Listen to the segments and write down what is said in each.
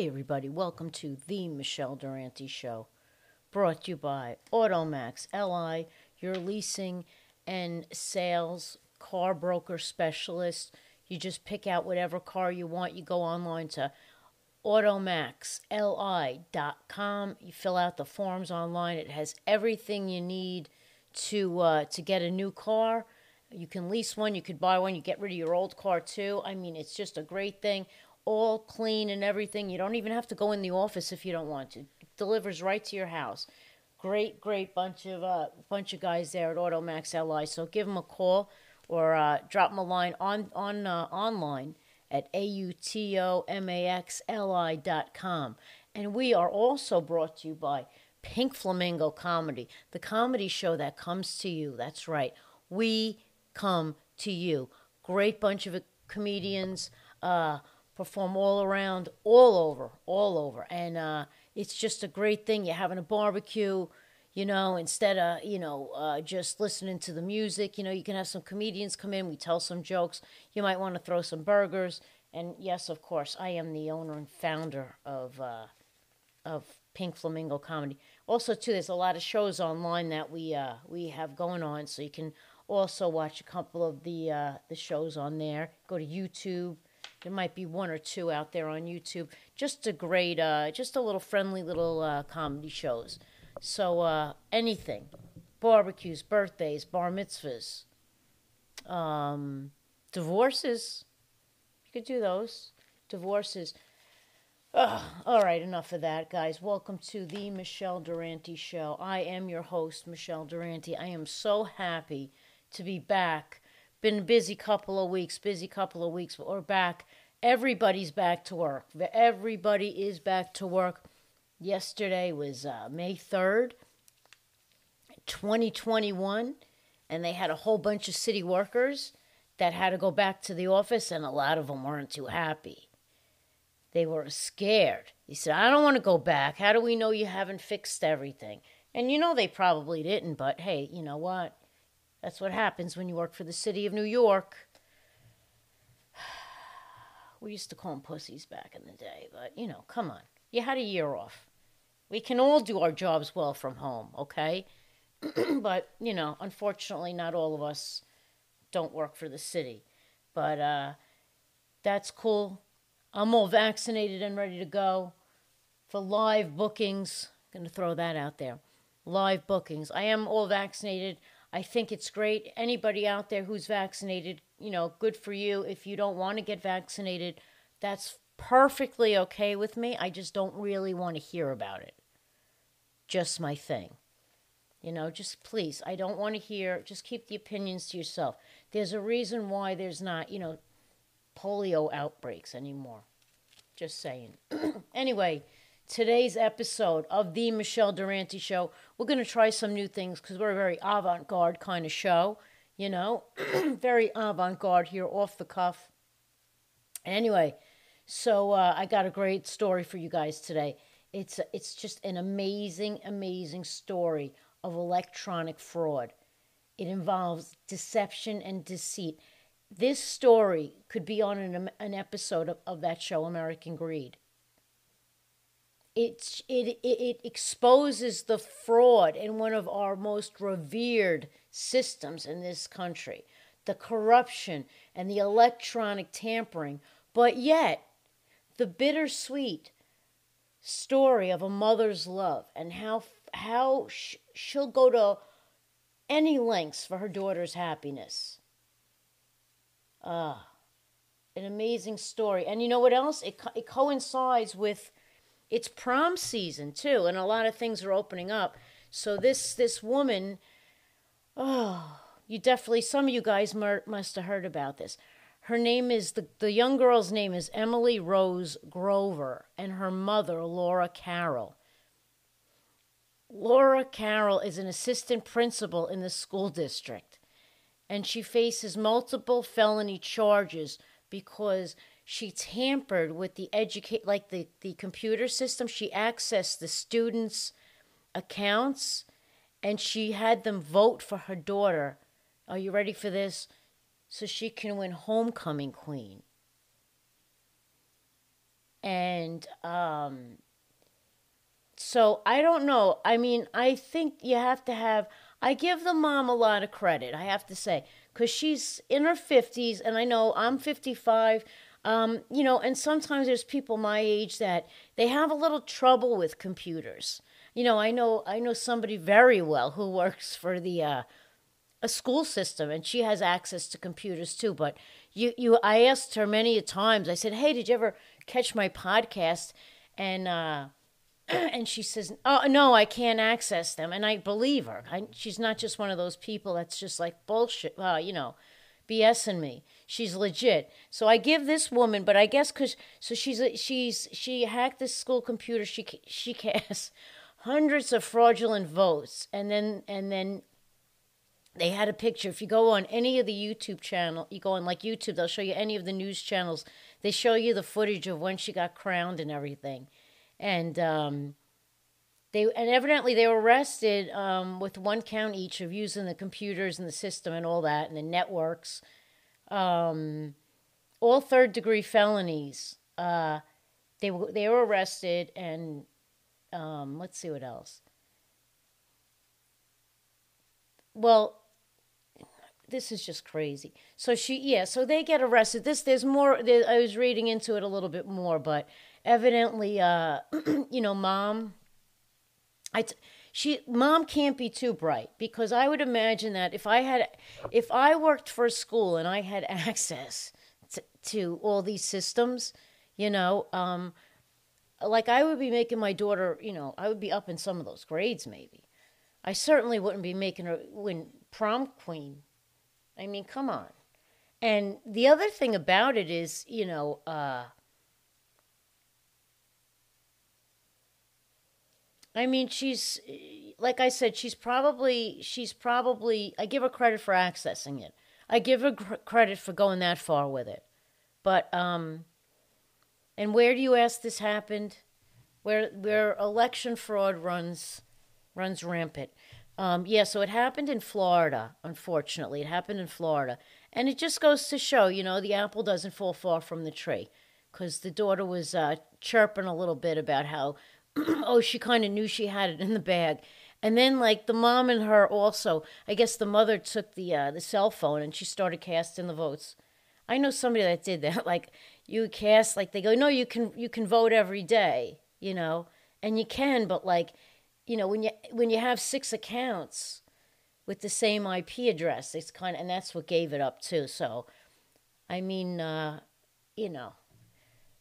Hey, everybody, welcome to The Michele Durante Show, brought to you by Automax LI, your leasing and sales car broker specialist. You just pick out whatever car you want. You go online to automaxli.com. You fill out the forms online. It has everything you need to uh, to get a new car. You can lease one, you could buy one, you get rid of your old car too. I mean, it's just a great thing. All clean and everything. You don't even have to go in the office if you don't want to. It delivers right to your house. Great, great bunch of uh, bunch of guys there at Automax LI. So give them a call or uh, drop them a line on on uh, online at automaxli.com. And we are also brought to you by Pink Flamingo Comedy, the comedy show that comes to you. That's right. We come to you. Great bunch of comedians uh, perform all around, all over, all over. And uh, it's just a great thing. You're having a barbecue, you know, instead of, you know, uh, just listening to the music, you know, you can have some comedians come in, we tell some jokes. You might want to throw some burgers. And yes, of course, I am the owner and founder of, uh, of Pink Flamingo Comedy. Also, too, there's a lot of shows online that we, uh, we have going on, so you can also watch a couple of the uh, the shows on there. Go to YouTube. There might be one or two out there on YouTube. Just a great, uh, just a little friendly little uh, comedy shows. So uh, anything, barbecues, birthdays, bar mitzvahs, um, divorces. You could do those. Divorces. Ugh, all right, enough of that, guys. Welcome to the Michele Durante Show. I am your host, Michele Durante. I am so happy to be back. Been a busy couple of weeks, busy couple of weeks, but we're back. Everybody's back to work. Everybody is back to work. Yesterday was uh, May 3rd, 2021, and they had a whole bunch of city workers that had to go back to the office, and a lot of them weren't too happy. They were scared. He said, I don't want to go back. How do we know you haven't fixed everything? And you know they probably didn't, but hey, you know what? That's what happens when you work for the city of New York. We used to call them pussies back in the day, but you know, come on. You had a year off. We can all do our jobs well from home, okay? but, you know, unfortunately, not all of us don't work for the city. But uh, that's cool. I'm all vaccinated and ready to go for live bookings. I'm Going to throw that out there. Live bookings. I am all vaccinated. I think it's great. Anybody out there who's vaccinated, you know, good for you. If you don't want to get vaccinated, that's perfectly okay with me. I just don't really want to hear about it. Just my thing. You know, just please, I don't want to hear, just keep the opinions to yourself. There's a reason why there's not, you know, polio outbreaks anymore. Just saying. anyway, today's episode of the Michele Durante Show, we're going to try some new things because we're a very avant garde kind of show, you know, very avant garde here, off the cuff. Anyway, so uh, I got a great story for you guys today. It's it's just an amazing, amazing story of electronic fraud. It involves deception and deceit. This story could be on an, an episode of, of that show, American Greed it, it, it exposes the fraud in one of our most revered systems in this country the corruption and the electronic tampering, but yet the bittersweet story of a mother's love and how how sh- she'll go to any lengths for her daughter's happiness. Ah, an amazing story. And you know what else? It, co- it coincides with it's prom season too, and a lot of things are opening up. So this this woman, oh, you definitely some of you guys must have heard about this. Her name is the the young girl's name is Emily Rose Grover, and her mother Laura Carroll. Laura Carroll is an assistant principal in the school district, and she faces multiple felony charges because she tampered with the educate like the, the computer system she accessed the students accounts and she had them vote for her daughter are you ready for this so she can win homecoming queen and um, so I don't know. I mean, I think you have to have. I give the mom a lot of credit. I have to say because she's in her fifties, and I know I'm fifty five. Um, you know, and sometimes there's people my age that they have a little trouble with computers. You know, I know I know somebody very well who works for the uh, a school system, and she has access to computers too. But you, you, I asked her many times. I said, "Hey, did you ever catch my podcast?" And uh, and she says, "Oh no, I can't access them." And I believe her. I, she's not just one of those people that's just like bullshit. Uh, you know, BSing me. She's legit. So I give this woman, but I guess because so she's a, she's she hacked the school computer. She she casts hundreds of fraudulent votes, and then and then they had a picture. If you go on any of the YouTube channel, you go on like YouTube, they'll show you any of the news channels. They show you the footage of when she got crowned and everything, and um, they and evidently they were arrested um, with one count each of using the computers and the system and all that and the networks, um, all third degree felonies. Uh, they were they were arrested and um, let's see what else. Well, this is just crazy. So she, yeah, so they get arrested. This, there's more. There, I was reading into it a little bit more, but evidently, uh, you know, mom, I, t- she, mom can't be too bright because I would imagine that if I had, if I worked for a school and I had access to, to all these systems, you know, um, like I would be making my daughter, you know, I would be up in some of those grades maybe. I certainly wouldn't be making her win prom queen I mean, come on. And the other thing about it is, you know, uh, I mean, she's like I said, she's probably she's probably I give her credit for accessing it. I give her cr- credit for going that far with it. But um and where do you ask this happened? Where where election fraud runs runs rampant. Um, yeah, so it happened in Florida, unfortunately. It happened in Florida. And it just goes to show, you know, the apple doesn't fall far from the tree. Because the daughter was uh, chirping a little bit about how, oh, she kind of knew she had it in the bag. And then, like, the mom and her also, I guess the mother took the, uh, the cell phone and she started casting the votes. I know somebody that did that. Like, you cast, like, they go, no, you can, you can vote every day, you know? And you can, but, like, you know, when you when you have six accounts with the same IP address, it's kind of, and that's what gave it up too. So, I mean, uh, you know,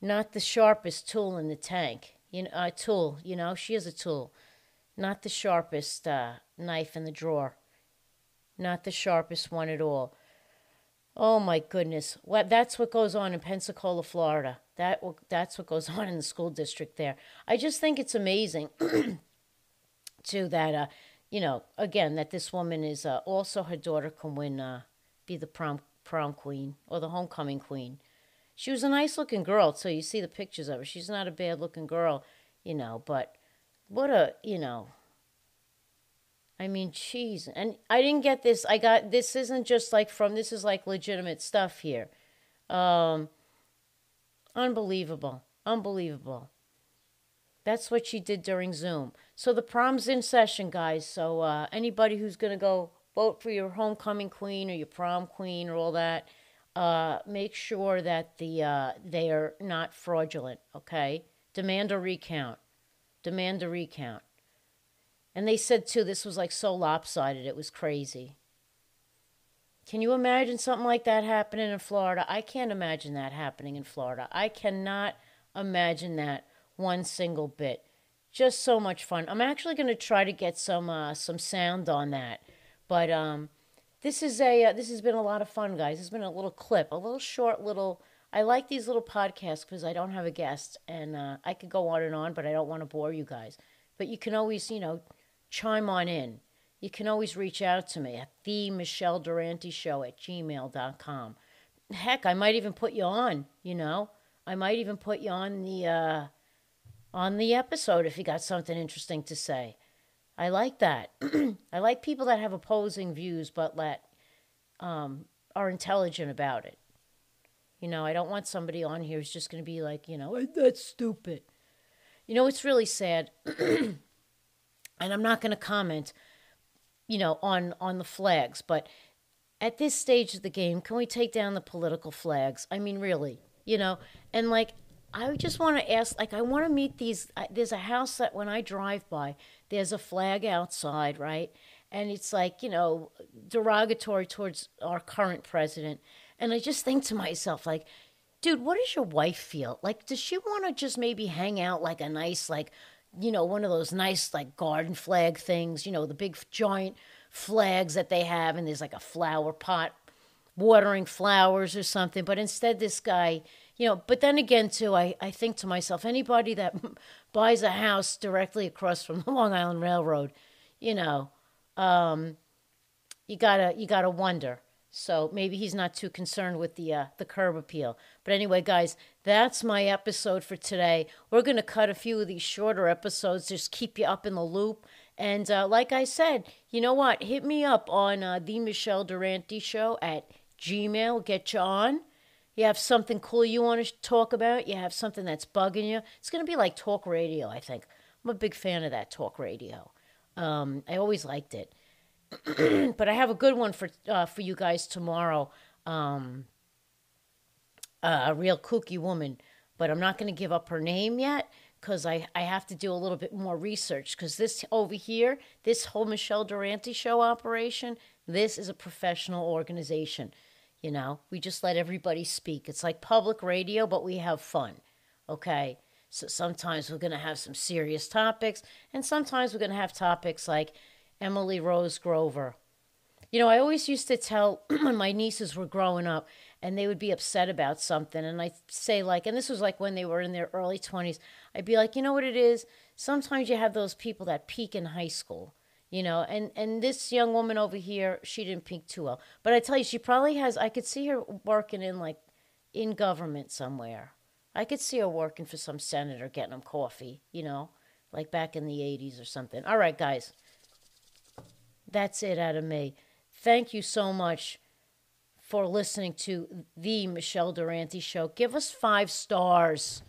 not the sharpest tool in the tank. You know, a tool. You know, she is a tool, not the sharpest uh, knife in the drawer, not the sharpest one at all. Oh my goodness! What that's what goes on in Pensacola, Florida. That that's what goes on in the school district there. I just think it's amazing to that, uh, you know, again, that this woman is uh, also her daughter can win, uh, be the prom prom queen or the homecoming queen. She was a nice looking girl, so you see the pictures of her. She's not a bad looking girl, you know, but what a, you know, I mean, jeez. And I didn't get this. I got this isn't just like from this is like legitimate stuff here. Um unbelievable. Unbelievable. That's what she did during Zoom. So the prom's in session, guys. So uh, anybody who's going to go vote for your homecoming queen or your prom queen or all that, uh, make sure that the uh, they are not fraudulent. Okay, demand a recount. Demand a recount. And they said too, this was like so lopsided. It was crazy. Can you imagine something like that happening in Florida? I can't imagine that happening in Florida. I cannot imagine that one single bit. Just so much fun. I'm actually going to try to get some uh, some sound on that, but um, this is a uh, this has been a lot of fun, guys. It's been a little clip, a little short little. I like these little podcasts because I don't have a guest, and uh, I could go on and on, but I don't want to bore you guys. But you can always, you know, chime on in. You can always reach out to me at the Michele Durante Show at gmail.com. Heck, I might even put you on, you know. I might even put you on the uh, on the episode if you got something interesting to say. I like that. I like people that have opposing views but let um, are intelligent about it. You know, I don't want somebody on here who's just going to be like, you know, that's stupid. You know, it's really sad. and I'm not going to comment, you know, on on the flags, but at this stage of the game, can we take down the political flags? I mean, really, you know, and like I just want to ask, like, I want to meet these. There's a house that when I drive by, there's a flag outside, right? And it's like, you know, derogatory towards our current president. And I just think to myself, like, dude, what does your wife feel? Like, does she want to just maybe hang out like a nice, like, you know, one of those nice, like, garden flag things, you know, the big giant flags that they have, and there's like a flower pot watering flowers or something. But instead, this guy, you know, but then again, too, I, I think to myself, anybody that buys a house directly across from the Long Island Railroad, you know, um, you gotta you gotta wonder. So maybe he's not too concerned with the uh, the curb appeal. But anyway, guys, that's my episode for today. We're gonna cut a few of these shorter episodes, just keep you up in the loop. And uh, like I said, you know what? Hit me up on uh, the Michele Durante Show at Gmail. Get you on. You have something cool you want to talk about. You have something that's bugging you. It's gonna be like talk radio. I think I'm a big fan of that talk radio. Um, I always liked it. but I have a good one for uh, for you guys tomorrow. Um, uh, a real kooky woman, but I'm not going to give up her name yet because I, I have to do a little bit more research because this over here, this whole Michele Durante show operation, this is a professional organization. You know, we just let everybody speak. It's like public radio, but we have fun. Okay. So sometimes we're going to have some serious topics, and sometimes we're going to have topics like Emily Rose Grover. You know, I always used to tell when my nieces were growing up and they would be upset about something, and I'd say, like, and this was like when they were in their early 20s, I'd be like, you know what it is? Sometimes you have those people that peak in high school you know and and this young woman over here she didn't peak too well but i tell you she probably has i could see her working in like in government somewhere I could see her working for some senator, getting him coffee, you know, like back in the 80s or something. All right, guys. That's it out of me. Thank you so much for listening to the Michele Durante show. Give us 5 stars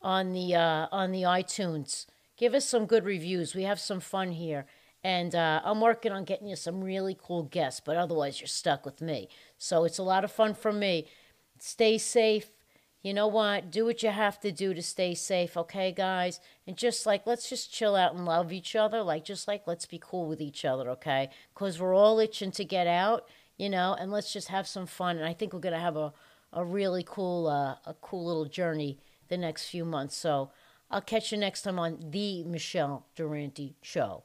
on the uh, on the iTunes. Give us some good reviews. We have some fun here. And uh, I'm working on getting you some really cool guests, but otherwise you're stuck with me. So it's a lot of fun for me. Stay safe you know what? Do what you have to do to stay safe, okay, guys? And just like, let's just chill out and love each other. Like, just like, let's be cool with each other, okay? Because we're all itching to get out, you know, and let's just have some fun. And I think we're going to have a, a really cool, uh, a cool little journey the next few months. So I'll catch you next time on The Michele Durante Show.